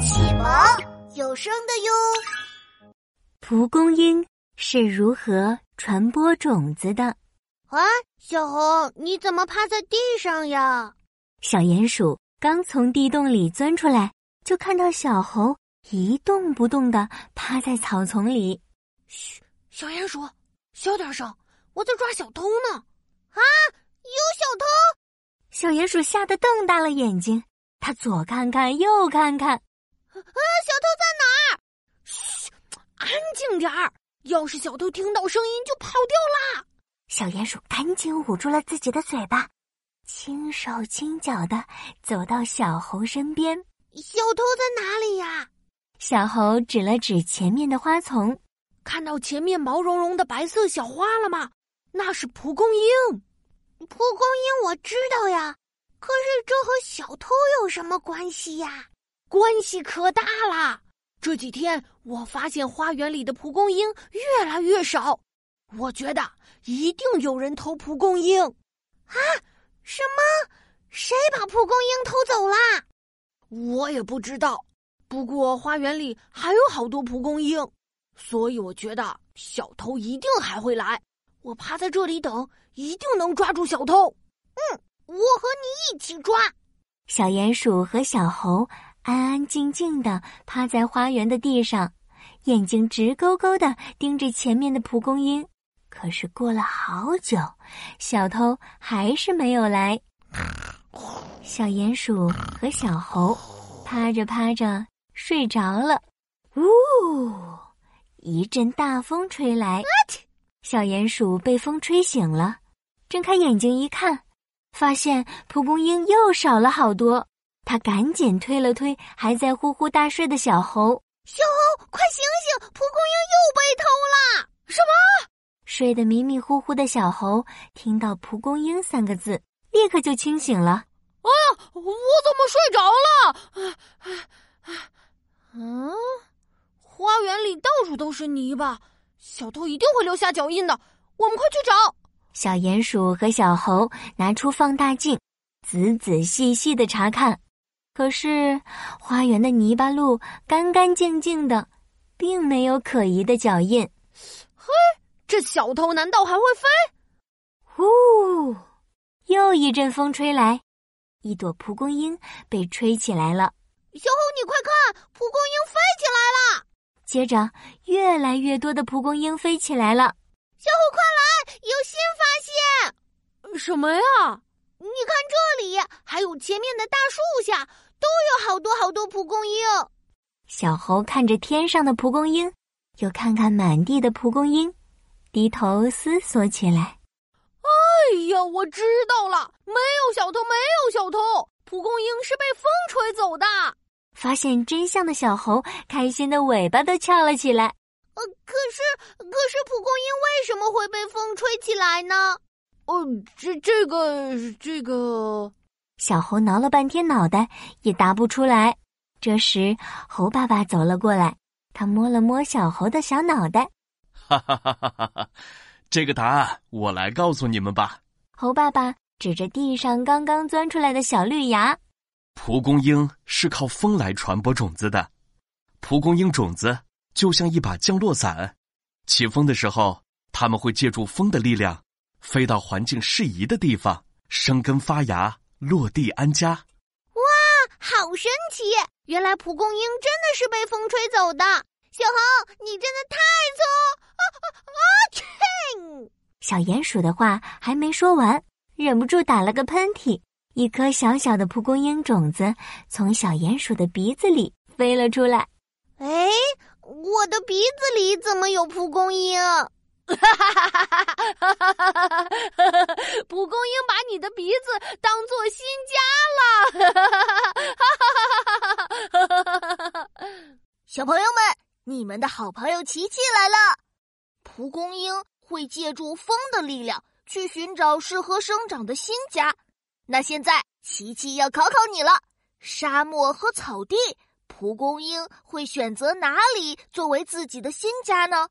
启蒙有声的哟。蒲公英是如何传播种子的？啊，小猴，你怎么趴在地上呀？小鼹鼠刚从地洞里钻出来，就看到小猴一动不动的趴在草丛里。嘘，小鼹鼠，小点声，我在抓小偷呢！啊，有小偷！小鼹鼠吓得瞪大了眼睛，它左看看，右看看，啊，小偷在哪儿？嘘，安静点儿！要是小偷听到声音，就跑掉啦。小鼹鼠赶紧捂住了自己的嘴巴，轻手轻脚的走到小猴身边。小偷在哪里呀？小猴指了指前面的花丛，看到前面毛茸茸的白色小花了吗？那是蒲公英。蒲公英我知道呀，可是这和小偷有什么关系呀？关系可大啦！这几天我发现花园里的蒲公英越来越少，我觉得一定有人偷蒲公英。啊？什么？谁把蒲公英偷走啦？我也不知道。不过花园里还有好多蒲公英，所以我觉得小偷一定还会来。我趴在这里等，一定能抓住小偷。嗯，我和你一起抓。小鼹鼠和小猴安安静静的趴在花园的地上，眼睛直勾勾的盯着前面的蒲公英。可是过了好久，小偷还是没有来。小鼹鼠和小猴趴着趴着睡着了。呜，一阵大风吹来。小鼹鼠被风吹醒了，睁开眼睛一看，发现蒲公英又少了好多。他赶紧推了推还在呼呼大睡的小猴：“小猴，快醒醒！蒲公英又被偷了！”什么？睡得迷迷糊糊的小猴听到“蒲公英”三个字，立刻就清醒了。“哎呀，我怎么睡着了？”嗯，花园里到处都是泥巴。小偷一定会留下脚印的，我们快去找。小鼹鼠和小猴拿出放大镜，仔仔细细的查看。可是花园的泥巴路干干净净的，并没有可疑的脚印。嘿，这小偷难道还会飞？呼！又一阵风吹来，一朵蒲公英被吹起来了。小猴，你快看，蒲公英飞起来了！接着，越来越多的蒲公英飞起来了。小虎，快来！有新发现！什么呀？你看这里，还有前面的大树下，都有好多好多蒲公英。小猴看着天上的蒲公英，又看看满地的蒲公英，低头思索起来。哎呀，我知道了，没有小偷，没有小偷，蒲公英是被风吹走的。发现真相的小猴开心的尾巴都翘了起来。呃，可是，可是蒲公英为什么会被风吹起来呢？哦，这这个这个，小猴挠了半天脑袋也答不出来。这时，猴爸爸走了过来，他摸了摸小猴的小脑袋，哈哈哈哈哈！这个答案我来告诉你们吧。猴爸爸指着地上刚刚钻出来的小绿芽。蒲公英是靠风来传播种子的，蒲公英种子就像一把降落伞，起风的时候，它们会借助风的力量，飞到环境适宜的地方，生根发芽，落地安家。哇，好神奇！原来蒲公英真的是被风吹走的。小猴，你真的太聪啊啊啊！切！小鼹鼠的话还没说完，忍不住打了个喷嚏。一颗小小的蒲公英种子从小鼹鼠的鼻子里飞了出来。哎，我的鼻子里怎么有蒲公英？哈哈哈哈哈哈！蒲公英把你的鼻子当做新家了。小朋友们，你们的好朋友琪琪来了。蒲公英会借助风的力量去寻找适合生长的新家。那现在，琪琪要考考你了：沙漠和草地，蒲公英会选择哪里作为自己的新家呢？